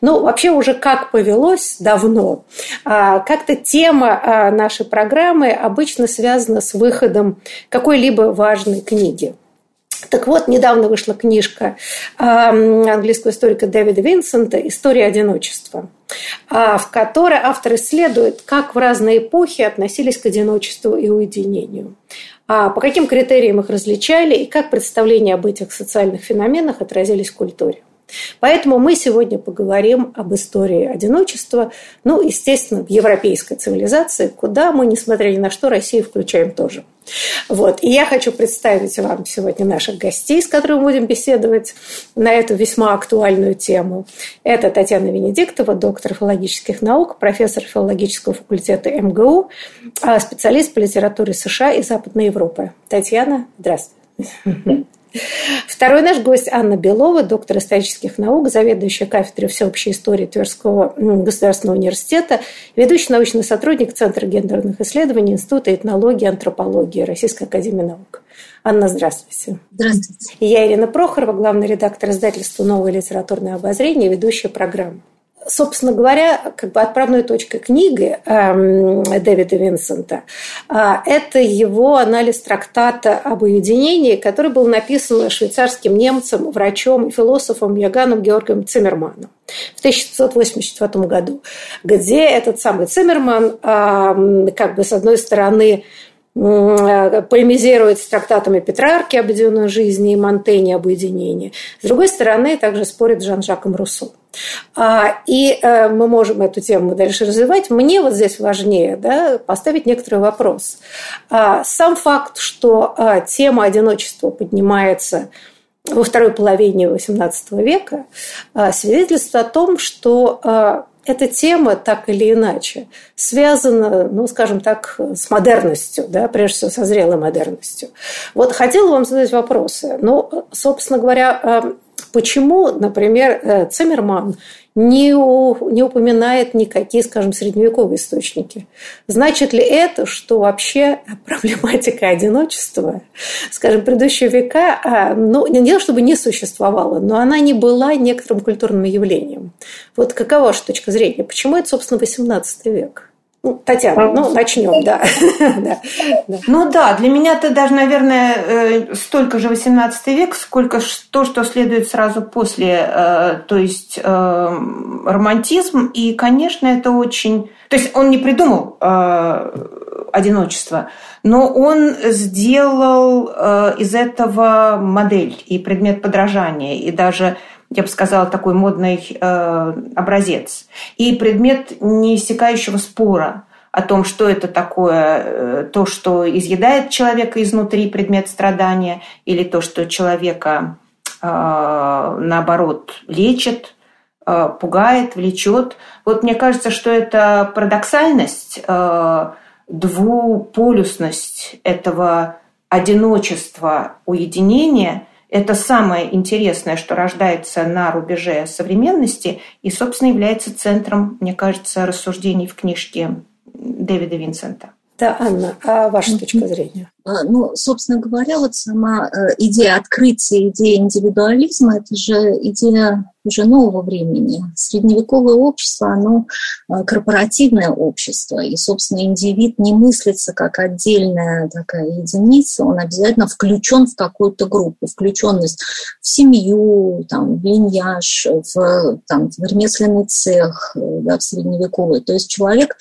Ну, вообще уже как повелось давно. А, как-то тема а, нашей программы обычно связана с выходом какой-либо важной книги. Так вот, недавно вышла книжка английского историка Дэвида Винсента «История одиночества», а, в которой автор исследует, как в разные эпохи относились к одиночеству и уединению, а по каким критериям их различали и как представления об этих социальных феноменах отразились в культуре. Поэтому мы сегодня поговорим об истории одиночества, ну, естественно, в европейской цивилизации, куда мы, несмотря ни на что, Россию включаем тоже. Вот. И я хочу представить вам сегодня наших гостей, с которыми будем беседовать на эту весьма актуальную тему. Это Татьяна Венедиктова, доктор филологических наук, профессор филологического факультета МГУ, а специалист по литературе США и Западной Европы. Татьяна, здравствуйте. Второй наш гость Анна Белова, доктор исторических наук, заведующая кафедрой всеобщей истории Тверского государственного университета, ведущий научный сотрудник Центра гендерных исследований Института этнологии и антропологии Российской академии наук. Анна, здравствуйте. Здравствуйте. Я Ирина Прохорова, главный редактор издательства «Новое литературное обозрение», ведущая программы собственно говоря, как бы отправной точкой книги э, Дэвида Винсента э, это его анализ трактата об уединении, который был написан швейцарским немцем, врачом и философом Яганом Георгием Циммерманом в 1984 году, где этот самый Циммерман, э, как бы с одной стороны, Э, полемизирует с трактатами Петрарки об объединенной жизни и Монтенье об уединении. С другой стороны, также спорит с Жан-Жаком Руссо. А, и э, мы можем эту тему дальше развивать. Мне вот здесь важнее да, поставить некоторый вопрос. А, сам факт, что а, тема одиночества поднимается во второй половине XVIII века, свидетельствует о том, что эта тема так или иначе связана, ну, скажем так, с модерностью, да, прежде всего со зрелой модерностью. Вот хотела вам задать вопросы. Ну, собственно говоря, почему, например, э, Циммерман не, не упоминает никакие, скажем, средневековые источники. Значит ли это, что вообще проблематика одиночества, скажем, предыдущие века, а, ну, не то чтобы не существовала, но она не была некоторым культурным явлением. Вот какова ваша точка зрения? Почему это, собственно, XVIII век? Ну, Татьяна, ну, начнем, да. Ну да, для меня это даже, наверное, э, столько же 18 век, сколько то, что следует сразу после, э, то есть э, романтизм. И, конечно, это очень... То есть он не придумал одиночество, но он сделал из этого модель и предмет подражания, и даже я бы сказала, такой модный э, образец. И предмет неиссякающего спора о том, что это такое, э, то, что изъедает человека изнутри, предмет страдания, или то, что человека, э, наоборот, лечит, э, пугает, влечет. Вот мне кажется, что это парадоксальность, э, двуполюсность этого одиночества, уединения – это самое интересное, что рождается на рубеже современности и, собственно, является центром, мне кажется, рассуждений в книжке Дэвида Винсента. Да, Анна, а ваша точка зрения? А, ну, собственно говоря, вот сама э, идея открытия, идея индивидуализма, это же идея уже нового времени. Средневековое общество, оно э, корпоративное общество, и, собственно, индивид не мыслится как отдельная такая единица, он обязательно включен в какую-то группу, включенность в семью, там, в линьяж, в, там, в ремесленный цех, э, да, в средневековый. То есть человек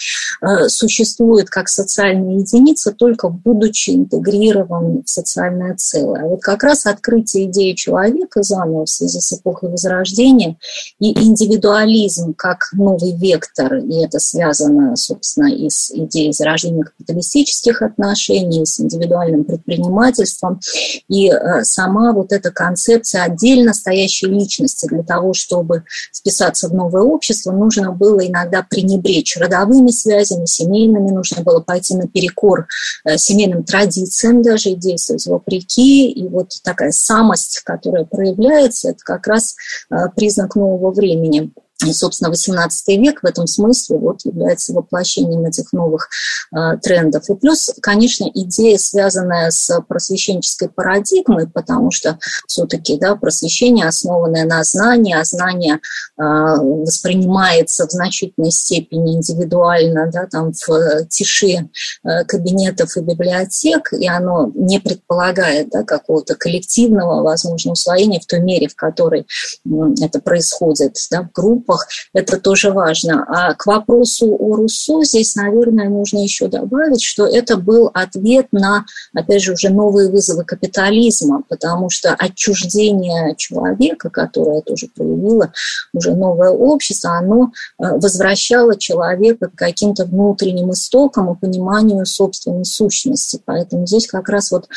существует как социальная единица, только будучи интегрирован в социальное целое. Вот как раз открытие идеи человека заново в связи с эпохой Возрождения и индивидуализм как новый вектор, и это связано, собственно, и с идеей зарождения капиталистических отношений, с индивидуальным предпринимательством, и э, сама вот эта концепция отдельно стоящей личности для того, чтобы вписаться в новое общество, нужно было иногда пренебречь родовыми связями, семейными, нужно было пойти наперекор э, семейным традициям даже и действовать вопреки. И вот такая самость, которая проявляется, это как раз э, признак нового времени. Собственно, XVIII век в этом смысле вот является воплощением этих новых э, трендов. И плюс, конечно, идея, связанная с просвещенческой парадигмой, потому что все-таки да, просвещение, основанное на знании, а знание э, воспринимается в значительной степени индивидуально, да, там в тиши э, кабинетов и библиотек, и оно не предполагает да, какого-то коллективного, возможно, усвоения в той мере, в которой э, это происходит да, в группах, группах, это тоже важно. А к вопросу о Руссо здесь, наверное, нужно еще добавить, что это был ответ на, опять же, уже новые вызовы капитализма, потому что отчуждение человека, которое тоже проявило уже новое общество, оно э, возвращало человека к каким-то внутренним истокам и пониманию собственной сущности. Поэтому здесь как раз вот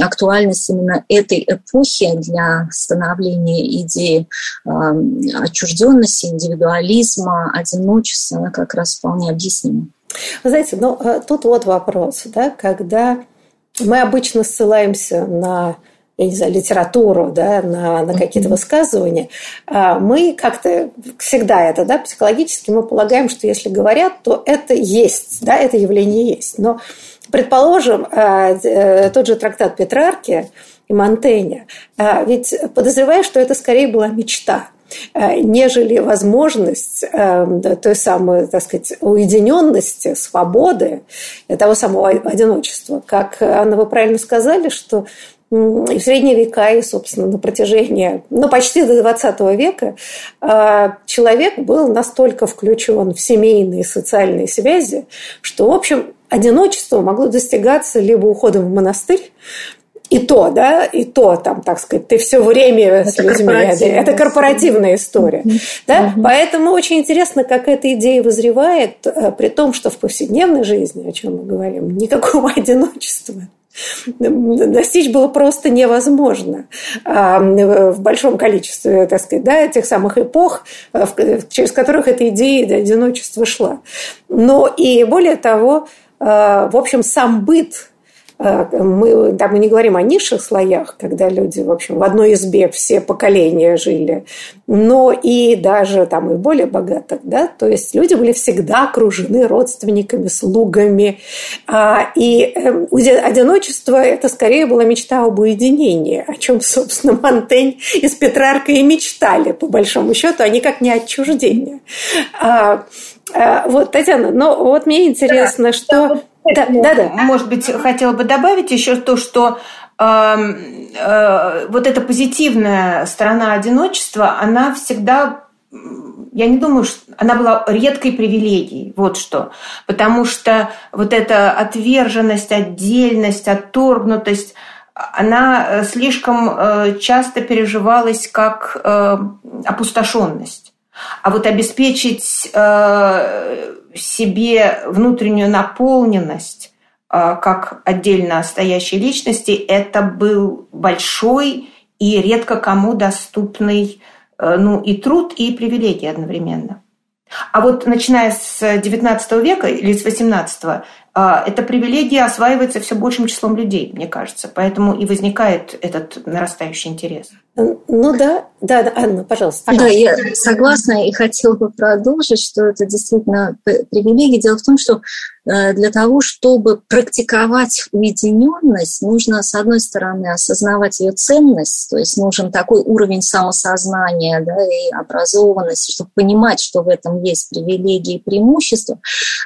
актуальность именно этой эпохи для становления идеи отчужденности отчужденности, индивидуализма, одиночества, она как раз вполне объяснима. Вы знаете, ну э, тут вот вопрос, да, когда мы обычно ссылаемся на я не знаю, литературу, да, на, на какие-то высказывания, а мы как-то всегда это, да, психологически мы полагаем, что если говорят, то это есть, да, это явление есть. Но, предположим, э, э, тот же трактат Петрарки и Монтенья, ведь подозреваю, что это скорее была мечта – Э, нежели возможность э, той самой, так сказать, уединенности, свободы, того самого одиночества. Как, Анна, вы правильно сказали, что и в средние века, и, собственно, на протяжении, ну, почти до 20 века э, человек был настолько включен в семейные социальные связи, что, в общем, одиночество могло достигаться либо уходом в монастырь, и то, да, и то, там, так сказать, ты все время это с людьми. Это корпоративная история. Mm-hmm. Да? Mm-hmm. Поэтому очень интересно, как эта идея вызревает, э, при том, что в повседневной жизни, о чем мы говорим, никакого одиночества достичь было просто невозможно а, в большом количестве, так сказать, да, тех самых эпох, э, через которых эта идея одиночества шла. Но и более того, э, в общем, сам быт Э, мы, да, мы не говорим о низших слоях, когда люди, в общем, в одной избе все поколения жили, но и даже там и более богатых, да, то есть люди были всегда окружены родственниками, слугами, а, и эм, одиночество – это скорее была мечта об уединении, о чем, собственно, Монтень и с Петраркой и мечтали, по большому счету, они как не отчуждение. А, а, вот, Татьяна, но вот мне интересно, да, что да, да, да. Может быть, хотела бы добавить еще то, что э, э, вот эта позитивная сторона одиночества, она всегда я не думаю, что она была редкой привилегией, вот что. Потому что вот эта отверженность, отдельность, отторгнутость, она э, слишком э, часто переживалась как э, опустошенность. А вот обеспечить себе внутреннюю наполненность а, как отдельно стоящей личности, это был большой и редко кому доступный э, ну, и труд, и привилегии одновременно. А вот начиная с XIX века или с XVIII, а, эта привилегия осваивается все большим числом людей, мне кажется. Поэтому и возникает этот нарастающий интерес. Ну да, да, да, Анна, пожалуйста. Да, я согласна и хотела бы продолжить, что это действительно привилегия. Дело в том, что э, для того, чтобы практиковать уединенность, нужно, с одной стороны, осознавать ее ценность, то есть нужен такой уровень самосознания да, и образованности, чтобы понимать, что в этом есть привилегии и преимущества.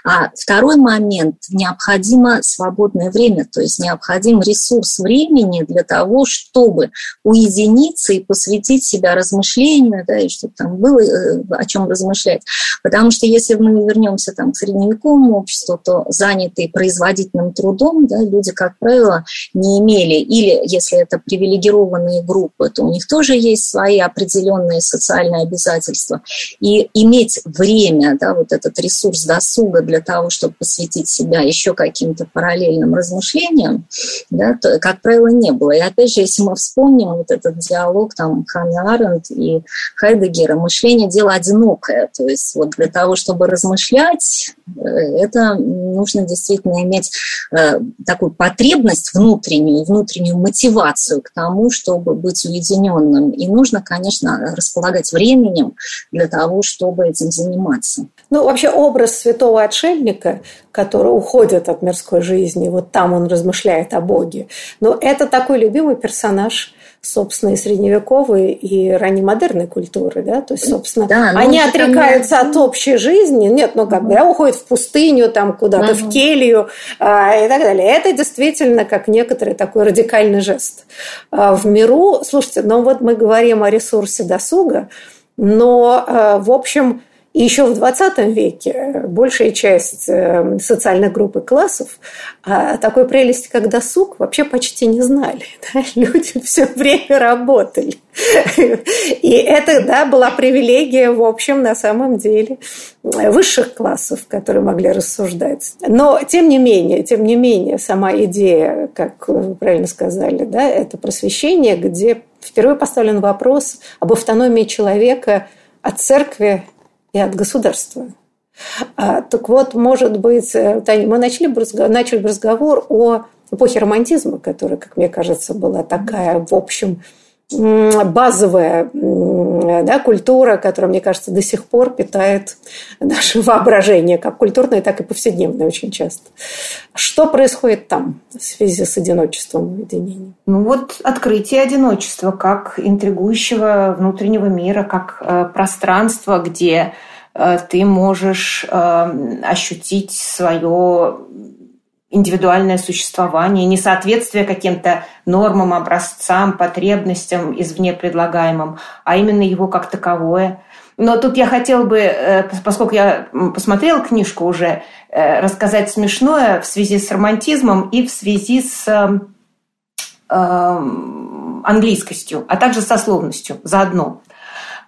А второй момент – необходимо свободное время, то есть необходим ресурс времени для того, чтобы уединиться и посвятить себя размышлению, да, и чтобы там было э, о чем размышлять. Потому что если мы вернемся там, к средневековому обществу, то занятые производительным трудом да, люди, как правило, не имели, или если это привилегированные группы, то у них тоже есть свои определенные социальные обязательства. И иметь время, да, вот этот ресурс досуга для того, чтобы посвятить себя еще каким-то параллельным размышлениям, да, то, как правило, не было. И опять же, если мы вспомним вот этот диалог там Ханна Аренд и Хайдегера, мышление – дело одинокое. То есть вот для того, чтобы размышлять, э, это нужно действительно иметь э, такую потребность внутреннюю, внутреннюю мотивацию к тому, чтобы быть уединенным. И нужно, конечно, располагать временем для того, чтобы этим заниматься. Ну, вообще образ святого отшельника, который уходит от мирской жизни, вот там он размышляет о Боге. Но это такой любимый персонаж собственно, и средневековой, и раннемодерной культуры, да, то есть, собственно, да, ну, они отрекаются от общей жизни, нет, ну, как бы, да, уходят в пустыню, там, куда-то угу. в келью а, и так далее. Это действительно как некоторый такой радикальный жест. А, в миру, слушайте, ну, вот мы говорим о ресурсе досуга, но, а, в общем, и еще в 20 веке большая часть э, социальных групп и классов о такой прелести, как досуг, вообще почти не знали. Да? Люди все время работали. И это да, была привилегия, в общем, на самом деле, высших классов, которые могли рассуждать. Но, тем не менее, тем не менее, сама идея, как вы правильно сказали, да, это просвещение, где впервые поставлен вопрос об автономии человека от церкви и от государства. А, так вот, может быть, э, мы начали, начали разговор о эпохе романтизма, которая, как мне кажется, была такая, в общем, базовая да, культура, которая, мне кажется, до сих пор питает наше воображение, как культурное, так и повседневное очень часто. Что происходит там в связи с одиночеством, уединением? Ну вот открытие одиночества как интригующего внутреннего мира, как э, пространство, где э, ты можешь э, ощутить свое индивидуальное существование, несоответствие каким-то нормам, образцам, потребностям извне предлагаемым, а именно его как таковое. Но тут я хотела бы, э, поскольку я посмотрела книжку уже, э, рассказать смешное в связи с романтизмом и в связи с э, английскостью, а также со словностью заодно.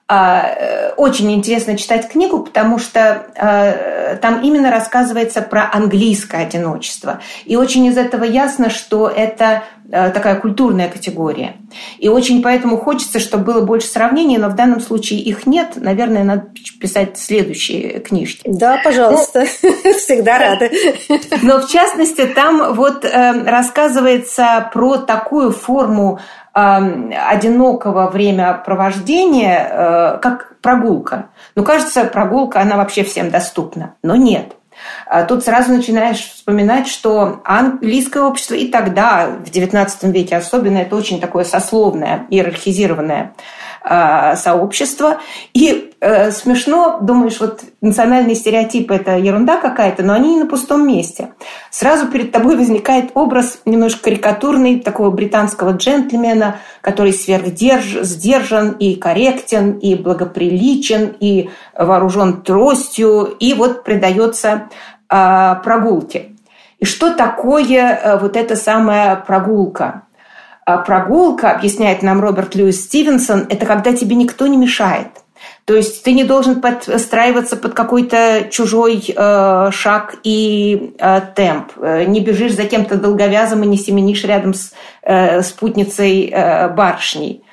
А, э, очень интересно читать книгу, потому что э, там именно рассказывается про английское одиночество. И очень из этого ясно, что это э, такая культурная категория. И очень поэтому хочется, чтобы было больше сравнений, но в данном случае их нет. Наверное, надо писать следующие книжки. Да, пожалуйста. Ну, Всегда рада. Но в частности, там вот рассказывается про такую форму одинокого времяпровождения, э, как прогулка. Ну, кажется, прогулка, она вообще всем доступна. Но нет. А тут сразу начинаешь вспоминать, что английское общество и тогда, в XIX веке особенно, это очень такое сословное, иерархизированное сообщества. И э, смешно, думаешь, вот национальные стереотипы – это ерунда какая-то, но они не на пустом месте. Сразу перед тобой возникает образ немножко карикатурный такого британского джентльмена, который сверхдерж, сдержан и корректен, и благоприличен, и вооружен тростью, и вот предается э, прогулке. И что такое э, вот эта самая прогулка? А прогулка, объясняет нам Роберт Льюис Стивенсон, это когда тебе никто не мешает. То есть ты не должен подстраиваться под какой-то чужой э, шаг и э, темп. Э, не бежишь за кем-то долговязым и не семенишь рядом с э, спутницей э, барышней.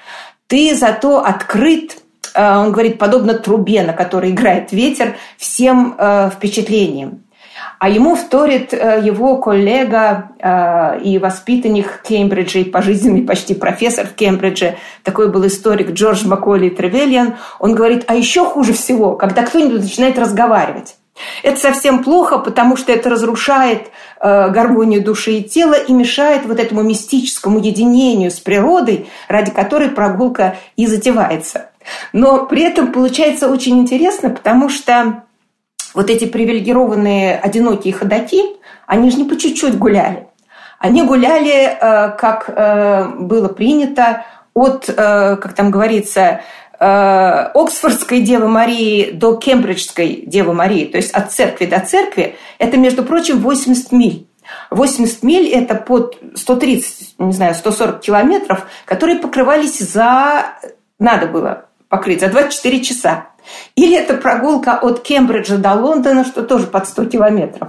Ты зато открыт, э, он говорит, подобно трубе, на которой играет ветер, всем э, впечатлениям. А ему вторит э, его коллега э, и воспитанник Кембриджа, и пожизненный почти профессор в Кембридже, такой был историк Джордж Макколи Тревельян. Он говорит, а еще хуже всего, когда кто-нибудь начинает разговаривать. Это совсем плохо, потому что это разрушает э, гармонию души и тела и мешает вот этому мистическому единению с природой, ради которой прогулка и затевается. Но при этом получается очень интересно, потому что вот эти привилегированные одинокие ходаки, они же не по чуть-чуть гуляли. Они гуляли, э, как э, было принято, от, э, как там говорится, Оксфордской Девы Марии до Кембриджской Девы Марии, то есть от церкви до церкви, это, между прочим, 80 миль. 80 миль – это под 130, не знаю, 140 километров, которые покрывались за... Надо было покрыть за 24 часа. Или это прогулка от Кембриджа до Лондона, что тоже под 100 километров.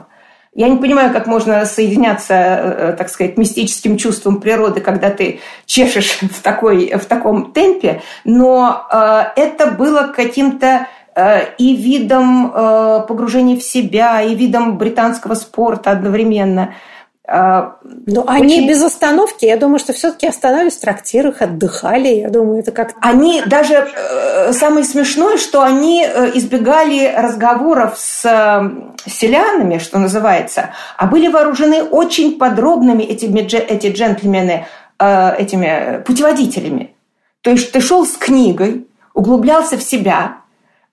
Я не понимаю, как можно соединяться, э, так сказать, мистическим чувством природы, когда ты чешешь в, такой, в таком темпе, но э, это было каким-то э, и видом э, погружения в себя, и видом британского спорта одновременно – а, Но очень... они без остановки, я думаю, что все-таки останавливались в трактирах, отдыхали. Я думаю, это как Они даже э, самое смешное, что они э, избегали разговоров с э, селянами, что называется, а были вооружены очень подробными этими, эти джентльмены этими путеводителями. То есть ты шел с книгой, углублялся в себя,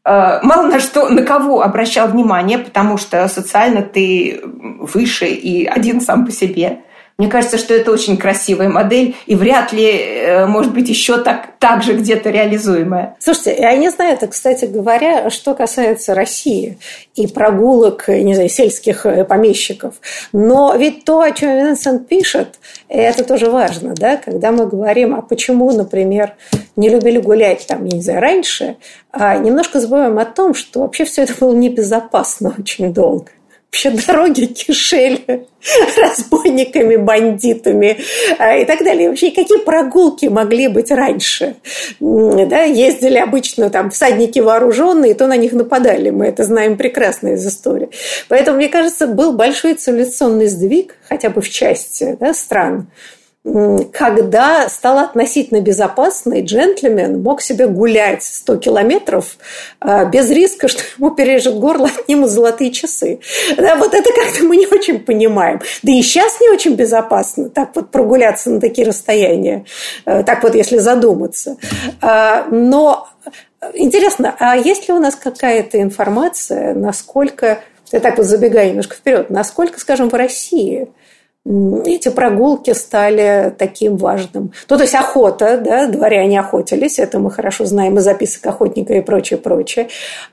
мало на что, на кого обращал внимание, потому что социально ты выше и один сам по себе. Мне кажется, что это очень красивая модель и вряд ли, э, может быть, еще так, так же где-то реализуемая. Слушайте, я не знаю, это, кстати говоря, что касается России и прогулок, не знаю, сельских э, помещиков. Но ведь то, о чем Винсент пишет, это тоже важно, да, когда мы говорим, а почему, например, не любили гулять там, не знаю, раньше, а немножко забываем о том, что вообще все это было небезопасно очень долго. Вообще дороги кишели разбойниками, бандитами а, и так далее. Вообще, какие прогулки могли быть раньше? Да, ездили обычно там всадники вооруженные, то на них нападали. Мы это знаем прекрасно из истории. Поэтому, мне кажется, был большой цивилизационный сдвиг, хотя бы в части да, стран, когда стало относительно безопасно, и джентльмен мог себе гулять 100 километров а, без риска, что ему перережет горло, отнимут золотые часы. Да, вот это как-то мы не очень понимаем. Да и сейчас не очень безопасно так вот прогуляться на такие расстояния, э, так вот если задуматься. А, но интересно, а есть ли у нас какая-то информация, насколько, я так вот забегаю немножко вперед, насколько, скажем, в России – эти прогулки стали таким важным. Ну, то есть охота, да, дворяне охотились, это мы хорошо знаем из записок охотника и прочее, прочее.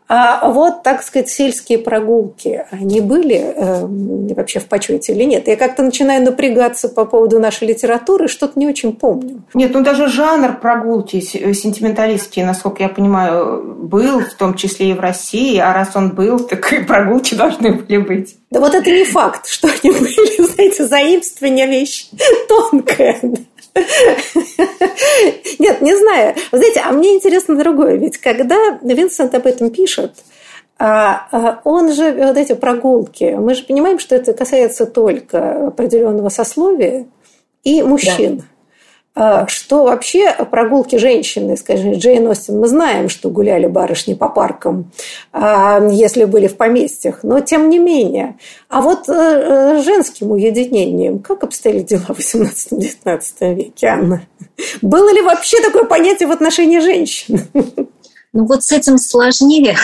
А вот, так сказать, сельские прогулки, они были э, вообще в почете или нет? Я как-то начинаю напрягаться по поводу нашей литературы, что-то не очень помню. Нет, ну даже жанр прогулки сентименталистский, насколько я понимаю, был, в том числе и в России, а раз он был, так и прогулки должны были быть. Да вот это не факт, что они были, знаете, заимствование вещь тонкая. Нет, не знаю. Знаете, а мне интересно другое. Ведь когда Винсент об этом пишет, а, а он же, вот эти прогулки, мы же понимаем, что это касается только определенного сословия и мужчин. Да. А, что вообще прогулки женщины, скажем, Джейн Остин, мы знаем, что гуляли барышни по паркам, а, если были в поместьях, но тем не менее. А вот э, э, женским уединением, как обстояли дела в 18-19 веке, Анна? Было ли вообще такое понятие в отношении женщин? Ну вот с этим сложнее.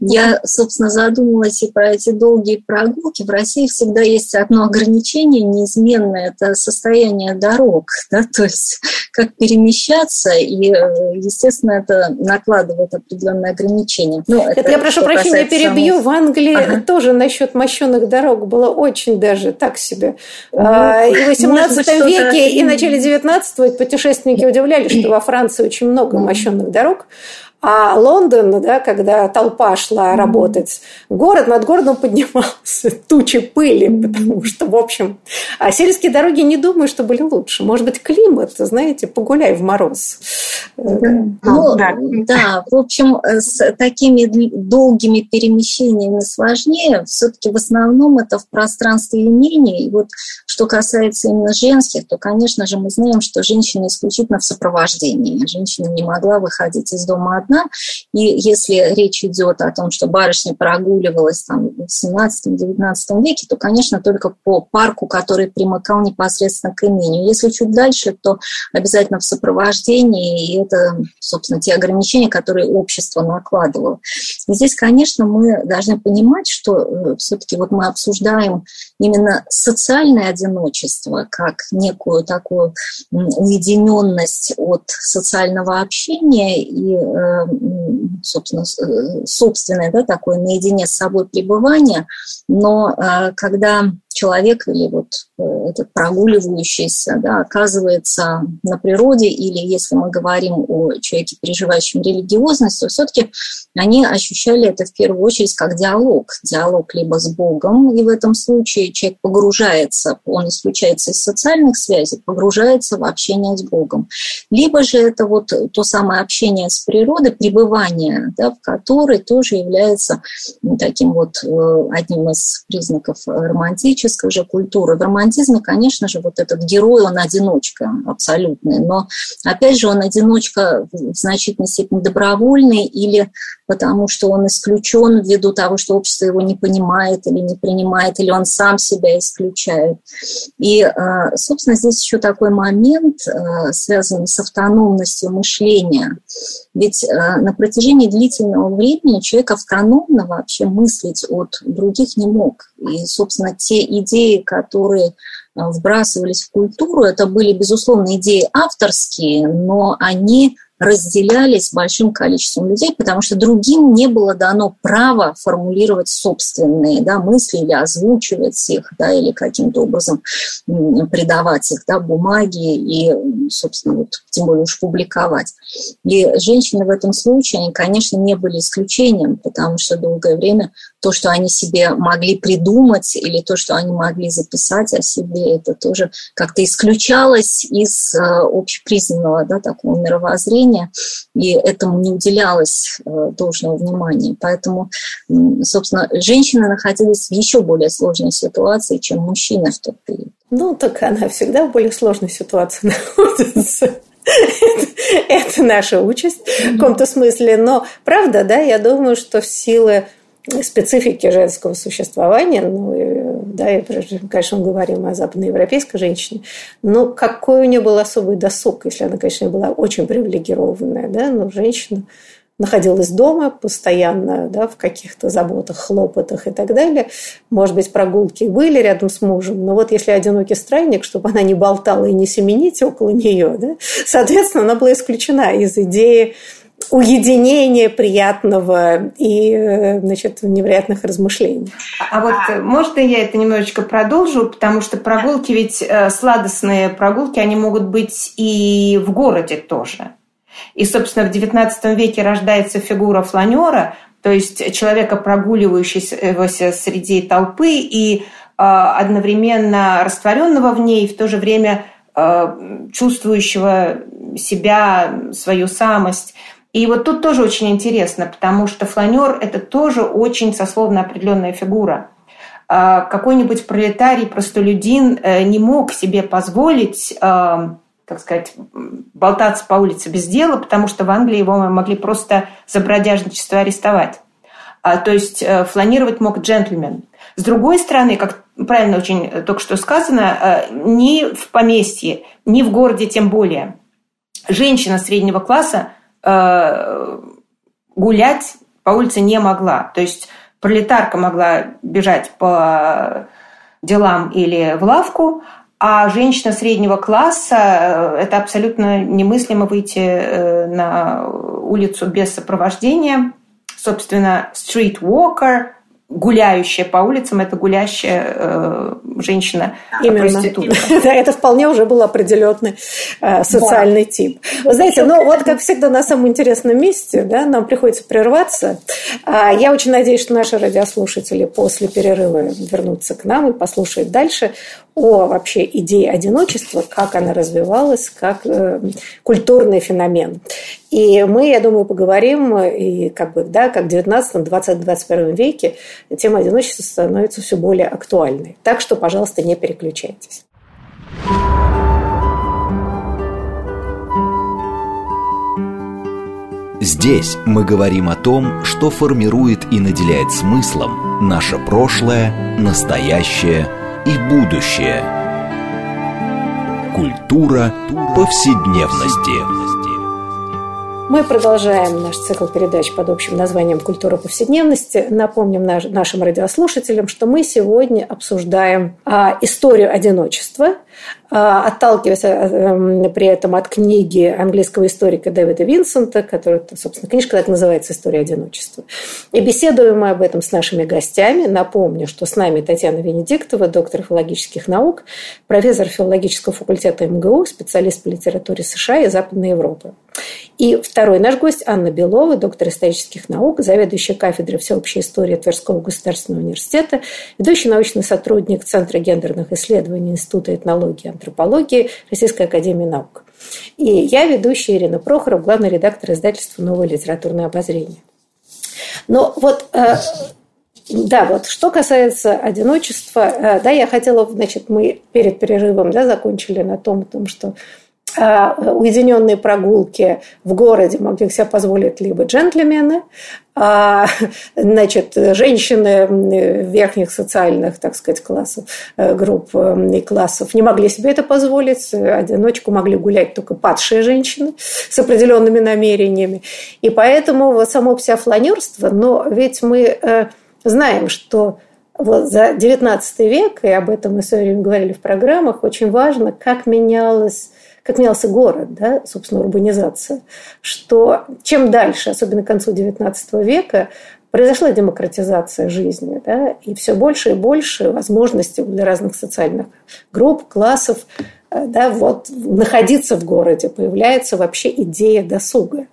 Я, собственно, задумалась и про эти долгие прогулки. В России всегда есть одно ограничение неизменное – это состояние дорог. Да? То есть как перемещаться, и, естественно, это накладывает определенные ограничения. Ну, это, это я прошу прощения, перебью. Самого... В Англии ага. тоже насчет мощенных дорог было очень даже так себе. Ну, а, и в 18 быть, веке, и в начале 19 путешественники удивлялись, что во Франции очень много мощенных дорог. А Лондон, да, когда толпа шла работать, город над городом поднимался тучи пыли, потому что, в общем, а сельские дороги не думаю, что были лучше. Может быть, климат, знаете, погуляй в мороз. Да. Ну, да. да, в общем, с такими долгими перемещениями сложнее. Все-таки в основном это в пространстве имения. И вот что касается именно женских, то, конечно же, мы знаем, что женщина исключительно в сопровождении. Женщина не могла выходить из дома одна, одна. И если речь идет о том, что барышня прогуливалась там, в 17-19 веке, то, конечно, только по парку, который примыкал непосредственно к имению. Если чуть дальше, то обязательно в сопровождении, и это, собственно, те ограничения, которые общество накладывало. И здесь, конечно, мы должны понимать, что э, все-таки вот мы обсуждаем именно социальное одиночество как некую такую уединенность от социального общения и э, собственно, э, собственное, да, такое наедине с собой пребывание, но э, когда человек или вот э, этот прогуливающийся да, оказывается на природе, или если мы говорим о человеке, переживающем религиозность, то все-таки они ощущали это в первую очередь как диалог. Диалог либо с Богом, и в этом случае человек погружается, он исключается из социальных связей, погружается в общение с Богом. Либо же это вот то самое общение с природой, пребывание, да, в которой тоже является таким вот э, одним из признаков романтической уже культуры. В романтизме, конечно же, вот этот герой, он одиночка абсолютный, но, опять же, он одиночка в значительной степени добровольный или потому что он исключен ввиду того, что общество его не понимает или не принимает, или он сам себя исключает. И, а, собственно, здесь еще такой момент, а, связанный с автономностью мышления. Ведь а, на протяжении длительного времени человек автономно вообще мыслить от других не мог. И, собственно, те идеи, которые вбрасывались в культуру, это были, безусловно, идеи авторские, но они разделялись большим количеством людей, потому что другим не было дано право формулировать собственные да, мысли или озвучивать их, да, или каким-то образом придавать их да, бумаге и, собственно, вот, тем более уж публиковать. И женщины в этом случае, они, конечно, не были исключением, потому что долгое время то, что они себе могли придумать или то, что они могли записать о себе, это тоже как-то исключалось из э, общепризнанного да, такого мировоззрения, и этому не уделялось э, должного внимания. Поэтому, собственно, женщины находились в еще более сложной ситуации, чем мужчины в тот период. Ну, так она всегда в более сложной ситуации находится. Это наша участь в каком-то смысле. Но правда, да, я думаю, что в силы специфики женского существования, ну, да, и, конечно, мы говорим о западноевропейской женщине, но какой у нее был особый досуг, если она, конечно, была очень привилегированная, да, но женщина находилась дома постоянно, да, в каких-то заботах, хлопотах и так далее. Может быть, прогулки были рядом с мужем, но вот если одинокий странник, чтобы она не болтала и не семенить около нее, да, соответственно, она была исключена из идеи уединения приятного и э, значит, невероятных размышлений. А вот а. можно я это немножечко продолжу, потому что прогулки ведь э, сладостные прогулки, они могут быть и в городе тоже. И, собственно, в XIX веке рождается фигура фланера, то есть человека, прогуливающегося среди толпы и э, одновременно растворенного в ней, в то же время чувствующего себя, свою самость. И вот тут тоже очень интересно, потому что фланер – это тоже очень сословно определенная фигура. А, какой-нибудь пролетарий, простолюдин э, не мог себе позволить так э, сказать, болтаться по улице без дела, потому что в Англии его могли просто за бродяжничество арестовать. А, то есть э, фланировать мог джентльмен. С другой стороны, как правильно очень только что сказано, ни в поместье, ни в городе тем более. Женщина среднего класса Э, гулять по улице не могла. То есть пролетарка могла бежать по делам или в лавку, а женщина среднего класса э, – это абсолютно немыслимо выйти э, на улицу без сопровождения. Собственно, street walker, гуляющая по улицам, это гулящая э, женщина проститутка. Да, это вполне уже был определенный э, социальный да. тип. Вы знаете, ну вот как всегда на самом интересном месте, да, нам приходится прерваться. А, я очень надеюсь, что наши радиослушатели после перерыва вернутся к нам и послушают дальше о вообще идее одиночества, как она развивалась, как э, культурный феномен. И мы, я думаю, поговорим, и как бы, да, как в 19, 20, 21 веке тема одиночества становится все более актуальной. Так что, пожалуйста, не переключайтесь. Здесь мы говорим о том, что формирует и наделяет смыслом наше прошлое, настоящее и будущее. Культура повседневности. Мы продолжаем наш цикл передач под общим названием «Культура повседневности». Напомним нашим радиослушателям, что мы сегодня обсуждаем а, историю одиночества – отталкиваясь э, эм, при этом от книги английского историка Дэвида Винсента, которая, собственно, книжка так называется «История одиночества». И беседуем мы об этом с нашими гостями. Напомню, что с нами Татьяна Венедиктова, доктор филологических наук, профессор филологического факультета МГУ, специалист по литературе США и Западной Европы. И второй наш гость Анна Белова, доктор исторических наук, заведующая кафедрой всеобщей истории Тверского государственного университета, ведущий научный сотрудник Центра гендерных исследований Института этнологии антропологии Российской академии наук. И я ведущая Ирина Прохоров, главный редактор издательства «Новое литературное обозрение». Но вот э, да, вот что касается одиночества, э, да, я хотела, значит, мы перед перерывом, да, закончили на том, том что уединенные прогулки в городе могли себе позволить либо джентльмены, а, значит, женщины верхних социальных, так сказать, классов, э, групп э, и классов не могли себе это позволить. Одиночку могли гулять только падшие женщины с определенными намерениями. И поэтому вот само псиофланерство, но ведь мы э, знаем, что вот за XIX век, и об этом мы все время говорили в программах, очень важно, как менялось как менялся город, да, собственно, урбанизация, что чем дальше, особенно к концу XIX века, произошла демократизация жизни, да, и все больше и больше возможностей для разных социальных групп, классов, э, да, вот, находиться в городе, появляется вообще идея досуга.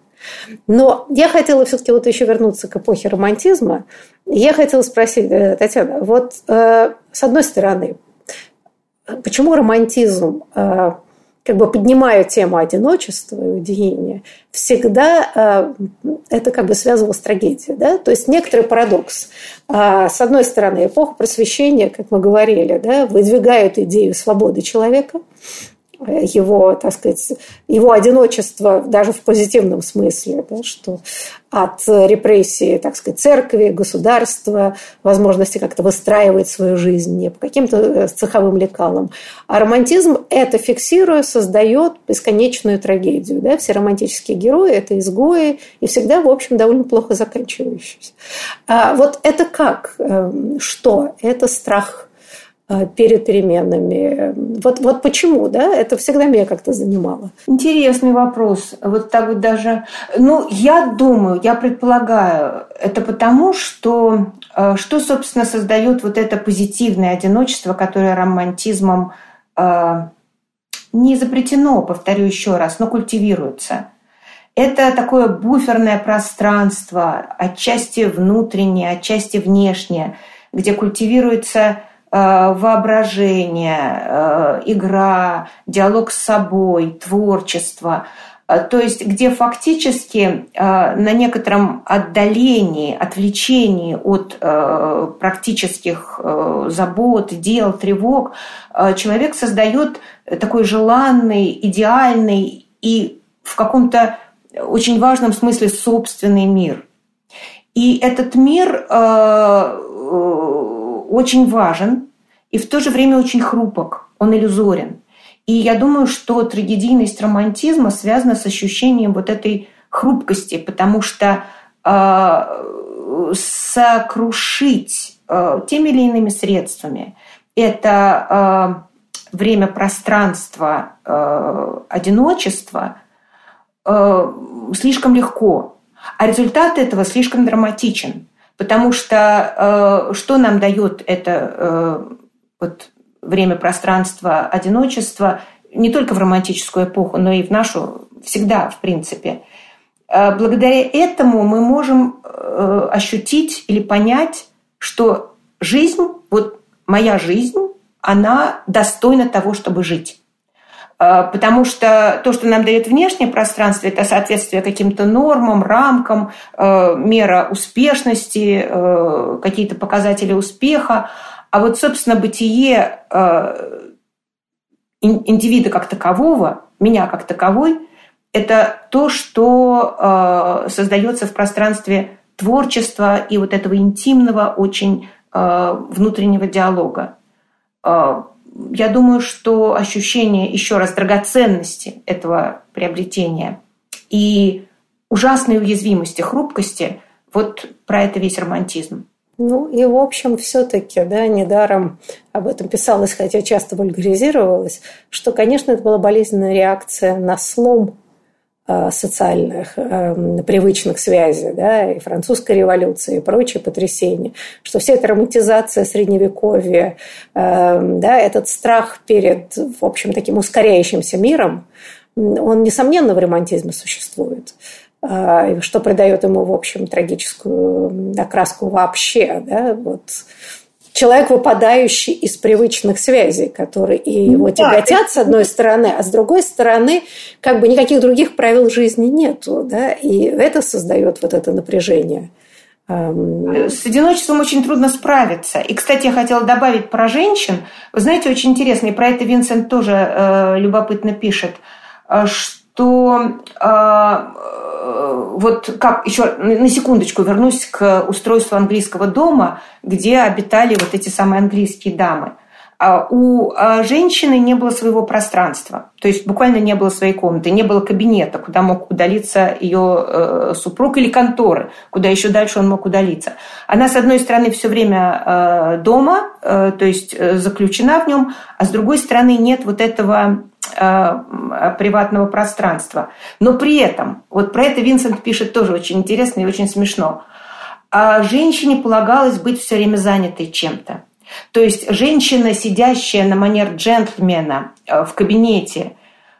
Но я хотела все-таки вот еще вернуться к эпохе романтизма. Я хотела спросить, э, Татьяна, вот э, с одной стороны, почему романтизм как бы поднимая тему одиночества и уединения, всегда э, это как бы связывалось с трагедией. Да? То есть некоторый парадокс. А, с одной стороны, эпоха просвещения, как мы говорили, да, выдвигает идею свободы человека, его, так сказать, его одиночество даже в позитивном смысле, да, что от репрессии, так сказать, церкви, государства, возможности как-то выстраивать свою жизнь не по каким-то э, цеховым лекалам. А романтизм это фиксируя, создает бесконечную трагедию. Да? Все романтические герои – это изгои, и всегда, в общем, довольно плохо заканчивающиеся. А вот это как? Эм, что? Это страх перед переменами. Вот, вот почему, да? Это всегда меня как-то занимало. Интересный вопрос. Вот так вот даже... Ну, я думаю, я предполагаю, это потому, что э, что, собственно, создает вот это позитивное одиночество, которое романтизмом э, не запретено, повторю еще раз, но культивируется. Это такое буферное пространство, отчасти внутреннее, отчасти внешнее, где культивируется Э, воображение, э, игра, диалог с собой, творчество. Э, то есть где фактически на некотором отдалении, отвлечении от практических забот, дел, тревог человек создает такой желанный, идеальный и в каком-то очень важном смысле собственный мир. И этот мир очень важен и в то же время очень хрупок, он иллюзорен. И я думаю, что трагедийность романтизма связана с ощущением вот этой хрупкости, потому что э, сокрушить э, теми или иными средствами это э, время пространства э, одиночества э, слишком легко, а результат этого слишком драматичен. Потому что э, что нам дает это э, вот, время, пространство, одиночество, не только в романтическую эпоху, но и в нашу, всегда, в принципе. Э, благодаря этому мы можем э, ощутить или понять, что жизнь, вот моя жизнь, она достойна того, чтобы жить. Э, потому что то, что нам дает внешнее пространство, это соответствие каким-то нормам, рамкам, э, мера успешности, э, какие-то показатели успеха. А вот, собственно, бытие индивида как такового, меня как таковой, это то, что создается в пространстве творчества и вот этого интимного, очень внутреннего диалога я думаю, что ощущение, еще раз, драгоценности этого приобретения и ужасной уязвимости, хрупкости, вот про это весь романтизм. Ну и, в общем, все-таки, да, недаром об этом писалось, хотя часто вульгаризировалось, что, конечно, это была болезненная реакция на слом социальных, э, привычных связей, да, и французской революции, и прочие потрясения, что вся эта романтизация средневековья, э, да, этот страх перед, в общем, таким ускоряющимся миром, он, несомненно, в романтизме существует что придает ему, в общем, трагическую окраску вообще. Да? Вот человек, выпадающий из привычных связей, которые и его ну, тяготят, с одной стороны, а с другой стороны, как бы никаких других правил жизни нету, да, и это создает вот это напряжение. С одиночеством очень трудно справиться. И, кстати, я хотела добавить про женщин. Вы знаете, очень интересно, и про это Винсент тоже э, любопытно пишет, э, что э, вот как еще на секундочку вернусь к устройству английского дома, где обитали вот эти самые английские дамы. А у а, женщины не было своего пространства, то есть буквально не было своей комнаты, не было кабинета, куда мог удалиться ее э, супруг или конторы, куда еще дальше он мог удалиться. Она, с одной стороны, все время э, дома, э, то есть заключена в нем, а с другой стороны нет вот этого приватного пространства. Но при этом, вот про это Винсент пишет тоже очень интересно и очень смешно, а женщине полагалось быть все время занятой чем-то. То есть женщина, сидящая на манер джентльмена э, в кабинете,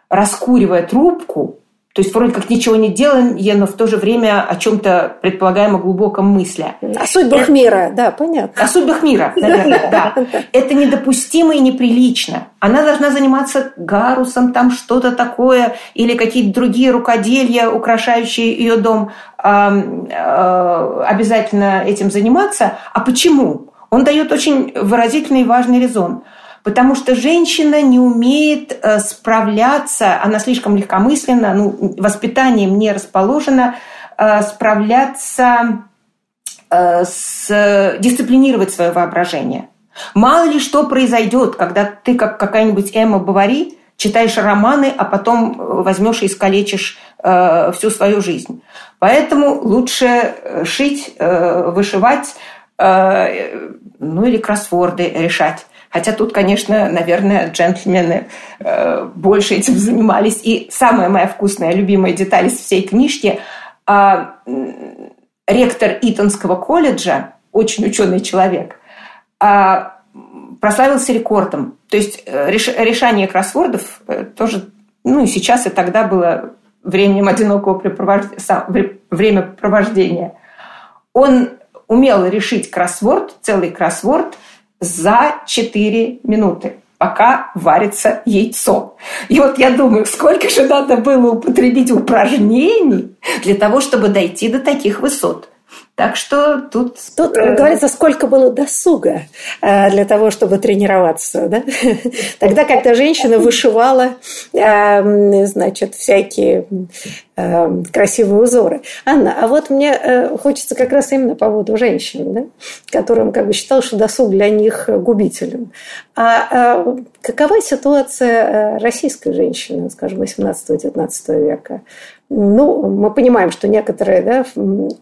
раскуривая трубку, то есть вроде как ничего не делая, но в то же время о чем-то предполагаемо глубоком мысли. О судьбах это... мира, да, понятно. О судьбах мира, наверное, да. Это недопустимо и неприлично. Она должна заниматься гарусом, там что-то такое, или какие-то другие рукоделья, украшающие ее дом, обязательно этим заниматься. А почему? Он дает очень выразительный и важный резон. Потому что женщина не умеет э, справляться, она слишком легкомысленна, ну, воспитанием не расположена э, справляться э, с дисциплинировать свое воображение. Мало ли что произойдет, когда ты, как какая-нибудь Эмма Бавари, читаешь романы, а потом возьмешь и искалечишь всю свою жизнь. Поэтому лучше шить, вышивать, ну или кроссворды решать. Хотя тут, конечно, наверное, джентльмены э, больше этим занимались. И самая моя вкусная, любимая деталь из всей книжки э, ректор Итонского колледжа, очень ученый человек, э, прославился рекордом. То есть э, реш, решение кроссвордов э, тоже, ну и сейчас, и тогда было временем одинокого времяпровождения. Он умел решить кроссворд, целый кроссворд, за 4 минуты пока варится яйцо. И вот я думаю, сколько же надо было употребить упражнений для того, чтобы дойти до таких высот. Так что тут... Тут э... говорится, сколько было досуга э, для того, чтобы тренироваться. Да? Тогда, когда женщина вышивала э, значит, всякие красивые узоры. Анна, а вот мне хочется как раз именно по поводу женщин, да? которым как бы считал, что досуг для них губителен. А, а какова ситуация российской женщины, скажем, 18-19 века? Ну, мы понимаем, что некоторые да,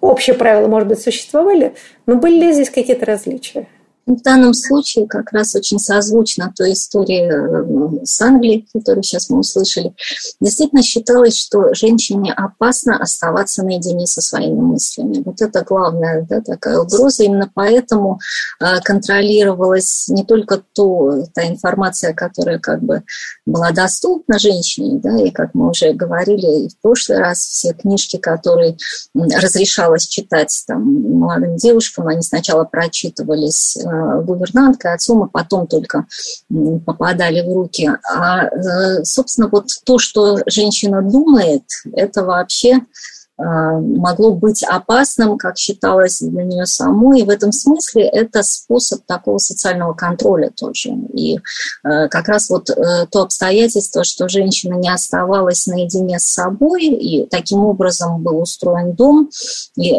общие правила, может быть, существовали, но были ли здесь какие-то различия? В данном случае как раз очень созвучно той истории э, с Англией, которую сейчас мы услышали. Действительно считалось, что женщине опасно оставаться наедине со своими мыслями. Вот это главная да, такая угроза. Именно поэтому э, контролировалась не только то, та информация, которая как бы была доступна женщине, да, и как мы уже говорили и в прошлый раз, все книжки, которые разрешалось читать там, молодым девушкам, они сначала прочитывались э, гувернанткой, отцом, а потом только попадали в руки. А, э, собственно, вот то, что женщина думает, это вообще могло быть опасным, как считалось для нее самой. И в этом смысле это способ такого социального контроля тоже. И э, как раз вот э, то обстоятельство, что женщина не оставалась наедине с собой, и таким образом был устроен дом, и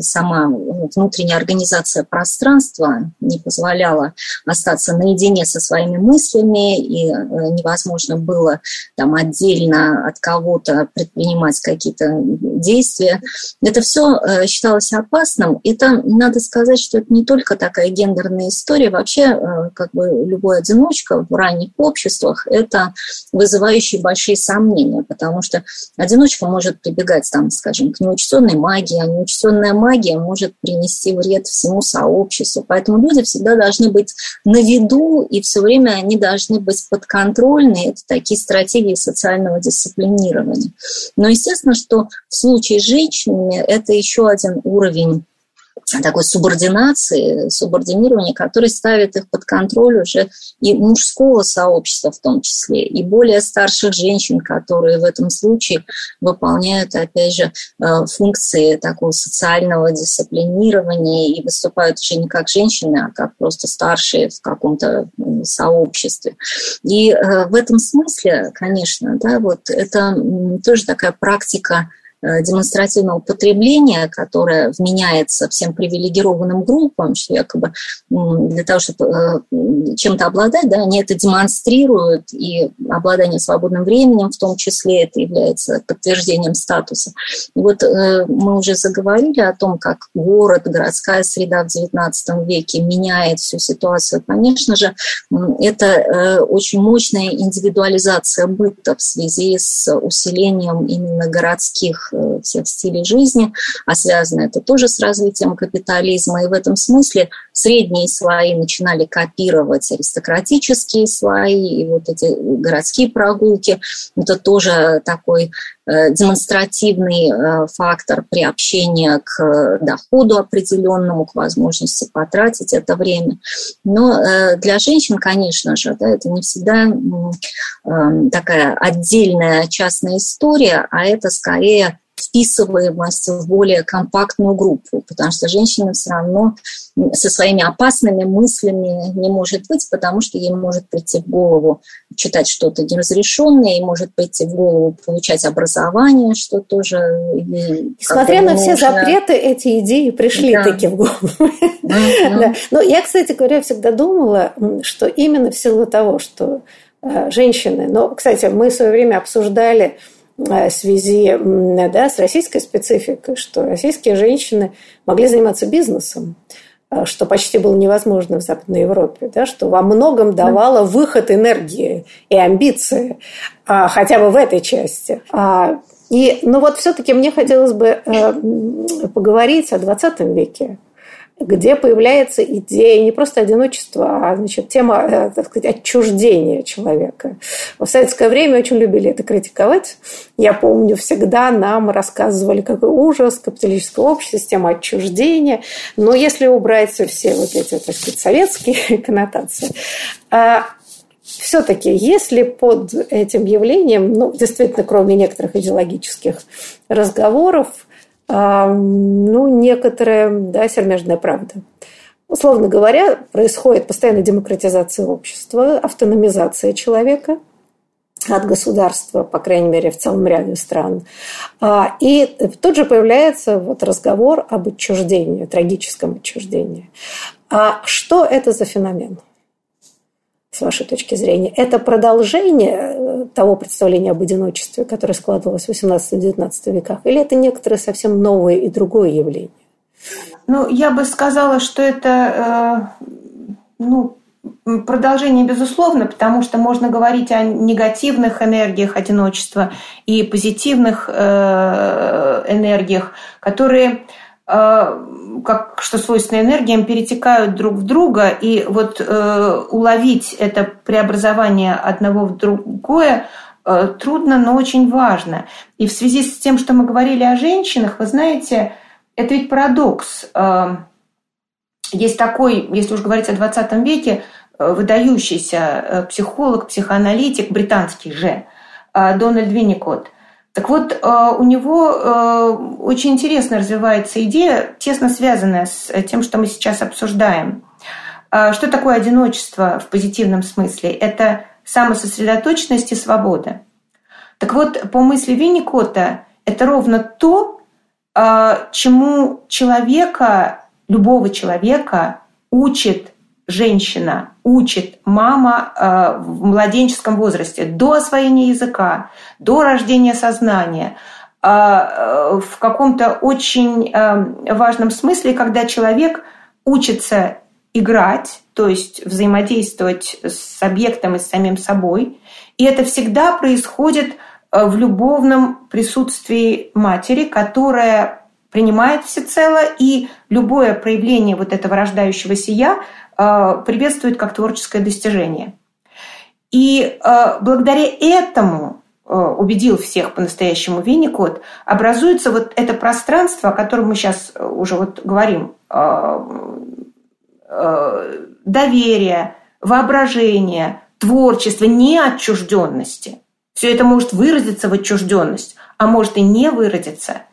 сама внутренняя организация пространства не позволяла остаться наедине со своими мыслями, и невозможно было там отдельно от кого-то предпринимать какие-то действия, действия. Это все э, считалось опасным. Это, надо сказать, что это не только такая гендерная история. Вообще, э, как бы любой одиночка в ранних обществах – это вызывающий большие сомнения, потому что одиночка может прибегать, там, скажем, к неучтенной магии, а неучтенная магия может принести вред всему сообществу. Поэтому люди всегда должны быть на виду, и все время они должны быть подконтрольны. Это такие стратегии социального дисциплинирования. Но естественно, что в случае случае с женщинами это еще один уровень такой субординации, субординирования, который ставит их под контроль уже и мужского сообщества в том числе, и более старших женщин, которые в этом случае выполняют, опять же, э, функции такого социального дисциплинирования и выступают уже не как женщины, а как просто старшие в каком-то сообществе. И э, в этом смысле, конечно, да, вот это тоже такая практика демонстративного потребления, которое вменяется всем привилегированным группам, что якобы для того, чтобы э, чем-то обладать, да, они это демонстрируют, и обладание свободным временем в том числе это является подтверждением статуса. И вот э, мы уже заговорили о том, как город, городская среда в XIX веке меняет всю ситуацию. Конечно же, это очень мощная индивидуализация быта в связи с усилением именно городских Э, всех стилей жизни, а связано это тоже с развитием капитализма. И в этом смысле средние слои начинали копировать аристократические слои, и вот эти городские прогулки, это тоже такой э, демонстративный э, фактор приобщения к доходу определенному, к возможности потратить это время. Но для женщин, конечно же, да, это не всегда такая отдельная частная история, а это скорее вписываемость в более компактную группу, потому что женщина все равно со своими опасными мыслями не может быть, потому что ей может прийти в голову читать что-то неразрешенное, ей может прийти в голову получать образование, что тоже... Несмотря на все запреты, эти идеи пришли да. таки в голову. Да. Но я, кстати говоря, всегда думала, что именно в силу того, что э, женщины... Но, кстати, мы в свое время обсуждали связи да, с российской спецификой, что российские женщины могли заниматься бизнесом, э, что почти было невозможно в Западной Европе, да, что во многом давало выход энергии и амбиции, а, хотя бы в этой части. А, и, ну вот все-таки мне хотелось бы э, поговорить о 20 веке, где появляется идея не просто одиночества, а значит, тема, э, так сказать, отчуждения человека. В советское время очень любили это критиковать. Я помню, всегда нам рассказывали, какой ужас капиталистического общества, система отчуждения. Но если убрать все вот эти, так сказать, советские коннотации, а все-таки, если под этим явлением, ну, действительно, кроме некоторых идеологических разговоров, ну, некоторая да, сермяжная правда. Условно говоря, происходит постоянная демократизация общества, автономизация человека от государства, по крайней мере, в целом ряде стран. А, и тут же появляется вот разговор об отчуждении, трагическом отчуждении. А что это за феномен? С вашей точки зрения, это продолжение э, того представления об одиночестве, которое складывалось в 18-19 веках, или это некоторое совсем новое и другое явление? Ну, я бы сказала, что это э, ну, продолжение, безусловно, потому что можно говорить о негативных энергиях одиночества и позитивных э, энергиях, которые э, как что свойственно энергиям, перетекают друг в друга, и вот э, уловить это преобразование одного в другое э, трудно, но очень важно. И в связи с тем, что мы говорили о женщинах, вы знаете, это ведь парадокс. Э, есть такой, если уж говорить о 20 веке, э, выдающийся э, психолог, психоаналитик, британский же, э, Дональд Винникот. Так вот, у него очень интересно развивается идея, тесно связанная с тем, что мы сейчас обсуждаем. Что такое одиночество в позитивном смысле? Это самососредоточенность и свобода. Так вот, по мысли Винникота, это ровно то, чему человека любого человека учит женщина, учит мама э, в младенческом возрасте, до освоения языка, до рождения сознания, э, э, в каком-то очень важном смысле, когда человек учится играть, то есть взаимодействовать с объектом и с самим собой. И это всегда происходит в любовном присутствии матери, которая принимает всецело, и любое проявление вот этого рождающегося «я» приветствует как творческое достижение. И э, благодаря этому э, убедил всех по-настоящему Винникот, образуется вот это пространство, о котором мы сейчас уже вот говорим, доверие, воображение, творчество, не отчужденности. Все это может выразиться в отчужденность, а может и не выразиться –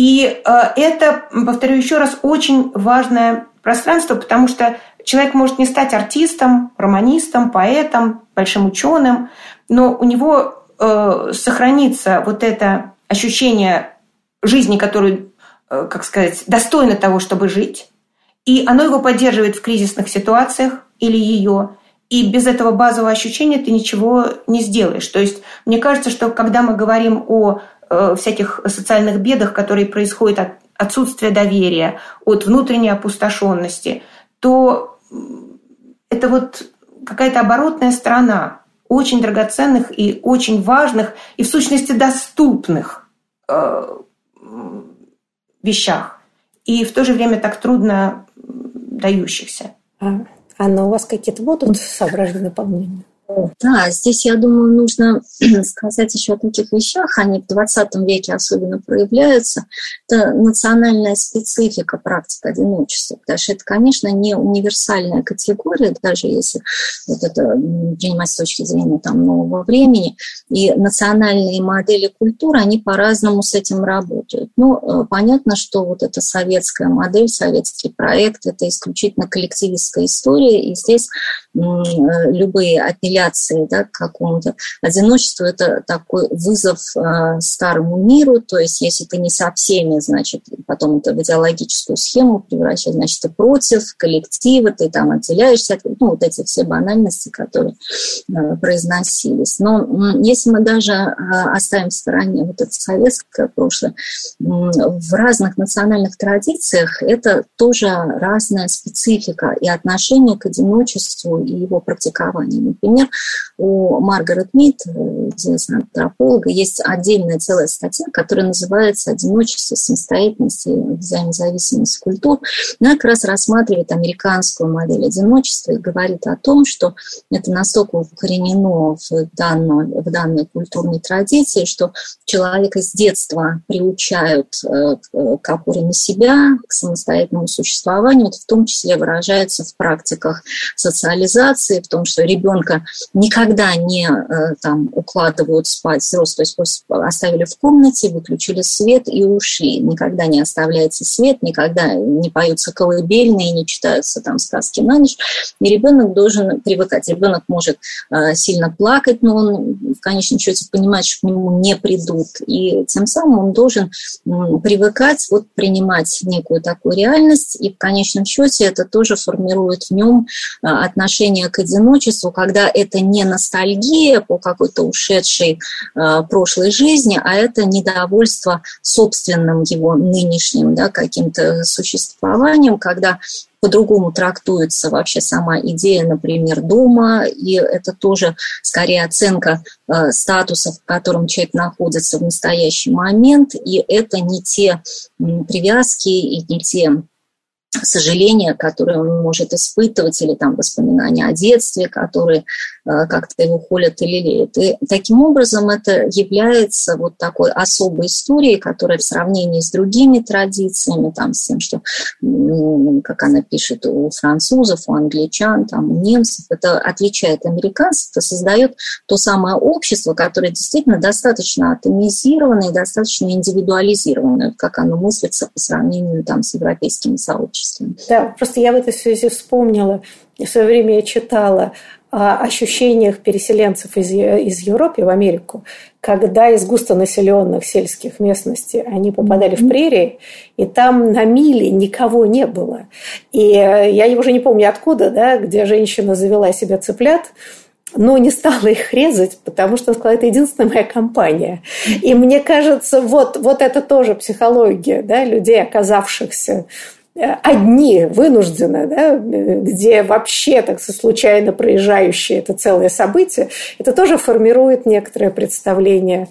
и э, это, повторю еще раз, очень важное пространство, потому что человек может не стать артистом, романистом, поэтом, большим ученым, но у него э, сохранится вот это ощущение жизни, которую, э, как сказать, достойно того, чтобы жить, и оно его поддерживает в кризисных ситуациях или ее, и без этого базового ощущения ты ничего не сделаешь. То есть мне кажется, что когда мы говорим о Э, всяких социальных бедах, которые происходят от отсутствия доверия, от внутренней опустошенности, то это вот какая-то оборотная сторона очень драгоценных и очень важных и в сущности доступных э, вещах и в то же время так трудно дающихся. А, Анна, у вас какие-то будут соображения дополнения? Да, здесь, я думаю, нужно сказать еще о таких вещах. Они в 20 веке особенно проявляются. Это национальная специфика практик одиночества. Потому что это, конечно, не универсальная категория, даже если вот это принимать с точки зрения там, нового времени. И национальные модели культуры, они по-разному с этим работают. Ну, понятно, что вот эта советская модель, советский проект, это исключительно коллективистская история. И здесь любые отделения апелляции да, к какому-то одиночеству, это такой вызов э, старому миру, то есть если ты не со всеми, значит, потом это в идеологическую схему превращаешь, значит, ты против коллектива, ты там отделяешься, от, ну, вот эти все банальности, которые э, произносились. Но э, если мы даже э, оставим в стороне вот это советское прошлое, э, в разных национальных традициях это тоже разная специфика и отношение к одиночеству и его практикованию. Например, у Маргарет Мид, э, известного антрополога, есть отдельная целая статья, которая называется «Одиночество, самостоятельность и взаимозависимость культур». Она как раз рассматривает американскую модель одиночества и говорит о том, что это настолько укоренено в данной, в данной культурной традиции, что человека с детства приучают э, к опоре на себя, к самостоятельному существованию, это в том числе выражается в практиках социализации, в том, что ребенка никогда не э, там, укладывают спать взрослые, то есть оставили в комнате, выключили свет и ушли. Никогда не оставляется свет, никогда не поются колыбельные, не читаются там сказки на ночь. И ребенок должен привыкать. Ребенок может э, сильно плакать, но он в конечном счете понимает, что к нему не придут. И тем самым он должен привыкать вот принимать некую такую реальность, и в конечном счете это тоже формирует в нем э, отношение к одиночеству, когда это не ностальгия по какой-то ушедшей э, прошлой жизни, а это недовольство собственным его нынешним да, каким-то существованием, когда по-другому трактуется вообще сама идея, например, дома, и это тоже скорее оценка э, статуса, в котором человек находится в настоящий момент, и это не те привязки и не те сожаления, которые он может испытывать, или там воспоминания о детстве, которые как-то его холят или лелеют. И таким образом это является вот такой особой историей, которая в сравнении с другими традициями, там, с тем, что, как она пишет, у французов, у англичан, там, у немцев, это отличает американцев, это создает то самое общество, которое действительно достаточно атомизированное и достаточно индивидуализированное, как оно мыслится по сравнению там, с европейскими сообществами. Да, просто я в этой связи вспомнила, в свое время я читала ощущениях переселенцев из, из Европы в Америку, когда из густонаселенных сельских местностей они попадали в прерии, и там на миле никого не было. И э, я уже не помню откуда, да, где женщина завела себе цыплят, но не стала их резать, потому что сказала, это единственная моя компания. И мне кажется, вот, вот это тоже психология да, людей, оказавшихся одни, вынуждены, да, где вообще так случайно проезжающие это целое событие, это тоже формирует некоторое представление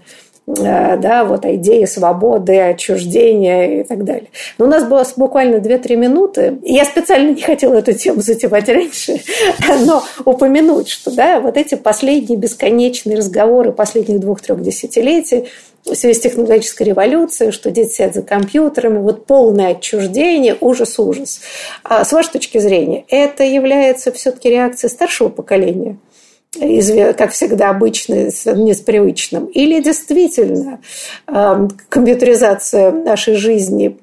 э, да, вот о идее свободы, отчуждения и так далее. Но у нас было буквально 2-3 минуты. Я специально не хотела эту тему затевать раньше, но упомянуть, что да, вот эти последние бесконечные разговоры последних двух-трех десятилетий – в связи с технологической революцией, что дети сидят за компьютерами, вот полное отчуждение, ужас-ужас. А с вашей точки зрения, это является все-таки реакцией старшего поколения – как всегда, обычно, не с привычным, или действительно эм, компьютеризация нашей жизни,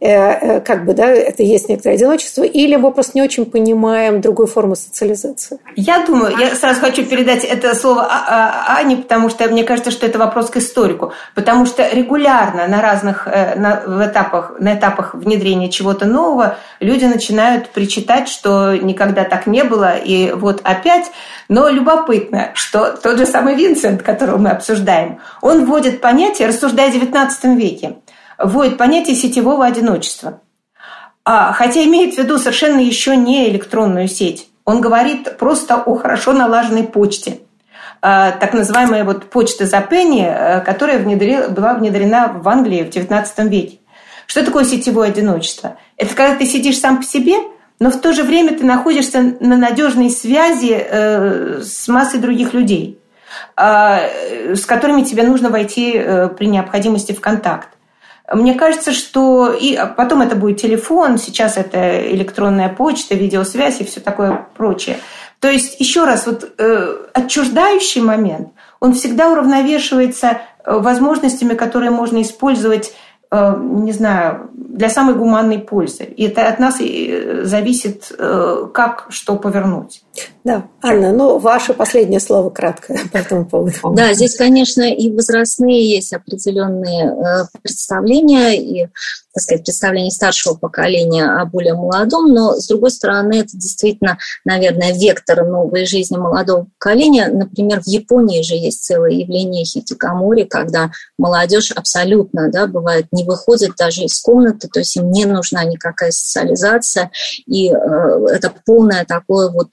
э, э, как бы, да, это есть некоторое одиночество, или мы просто не очень понимаем другую форму социализации? Я думаю, я сразу хочу передать это слово а, а, Ане, потому что мне кажется, что это вопрос к историку, потому что регулярно на разных э, на, в этапах, на этапах внедрения чего-то нового люди начинают причитать, что никогда так не было, и вот опять, но любопытно любопытно, что тот же самый Винсент, которого мы обсуждаем, он вводит понятие, рассуждая о XIX веке, вводит понятие сетевого одиночества. А, хотя имеет в виду совершенно еще не электронную сеть. Он говорит просто о хорошо налаженной почте. А, так называемая вот почта за пенни, э, которая внедрила, была внедрена в Англии в XIX веке. Что такое сетевое одиночество? Это когда ты сидишь сам по себе – но в то же время ты находишься на надежной связи э, с массой других людей, э, с которыми тебе нужно войти э, при необходимости в контакт. Мне кажется, что и а потом это будет телефон, сейчас это электронная почта, видеосвязь и все такое прочее. То есть, еще раз, вот э, отчуждающий момент, он всегда уравновешивается э, возможностями, которые можно использовать Э, не знаю, для самой гуманной пользы. И это от нас зависит, э, как что повернуть. Да, Анна, ну, ваше последнее слово краткое по этому поводу. Да, здесь, конечно, и возрастные есть определенные э, представления, и, так сказать, представления старшего поколения о более молодом, но, с другой стороны, это действительно, наверное, вектор новой жизни молодого поколения. Например, в Японии же есть целое явление хитикамори, когда молодежь абсолютно, да, бывает, не выходит даже из комнаты, то есть им не нужна никакая социализация, и э, это полное такое вот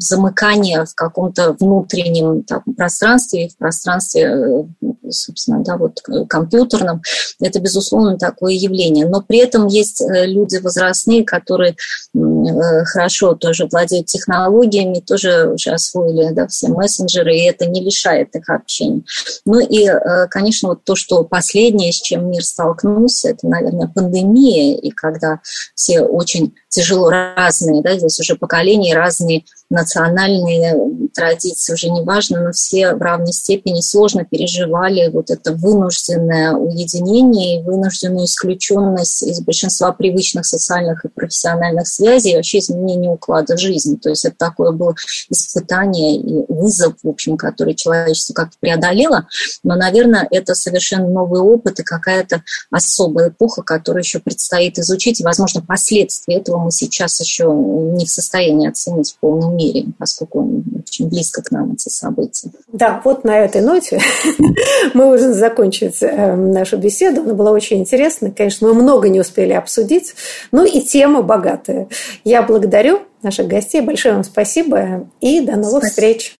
замыкание в каком-то внутреннем там, пространстве, в пространстве, э, собственно, да, вот компьютерном. Это, безусловно, такое явление. Но при этом есть э, люди возрастные, которые э, хорошо тоже владеют технологиями, тоже уже освоили да, все мессенджеры, и это не лишает их общения. Ну и, конечно, вот то, что последнее, с чем мир столкнулся, это, наверное, пандемия, и когда все очень тяжело разные, да, здесь уже поколения, разные национальные традиции, уже не важно, но все в равной степени сложно переживали вот это вынужденное уединение и вынужденную исключенность из большинства привычных социальных и профессиональных связей и вообще изменение уклада жизни. То есть это такое было испытание и вызов, в общем, который человечество как-то преодолело. Но, наверное, это совершенно новый опыт и какая-то особая эпоха, которую еще предстоит изучить. И, возможно, последствия этого мы сейчас еще не в состоянии оценить в полном мере, поскольку очень очень близко к нам эти события. Да, вот на этой ноте мы уже закончить э, нашу беседу. Она была очень интересна. Конечно, мы много не успели обсудить, но и тема богатая. Я благодарю наших гостей. Большое вам спасибо и до новых спасибо. встреч.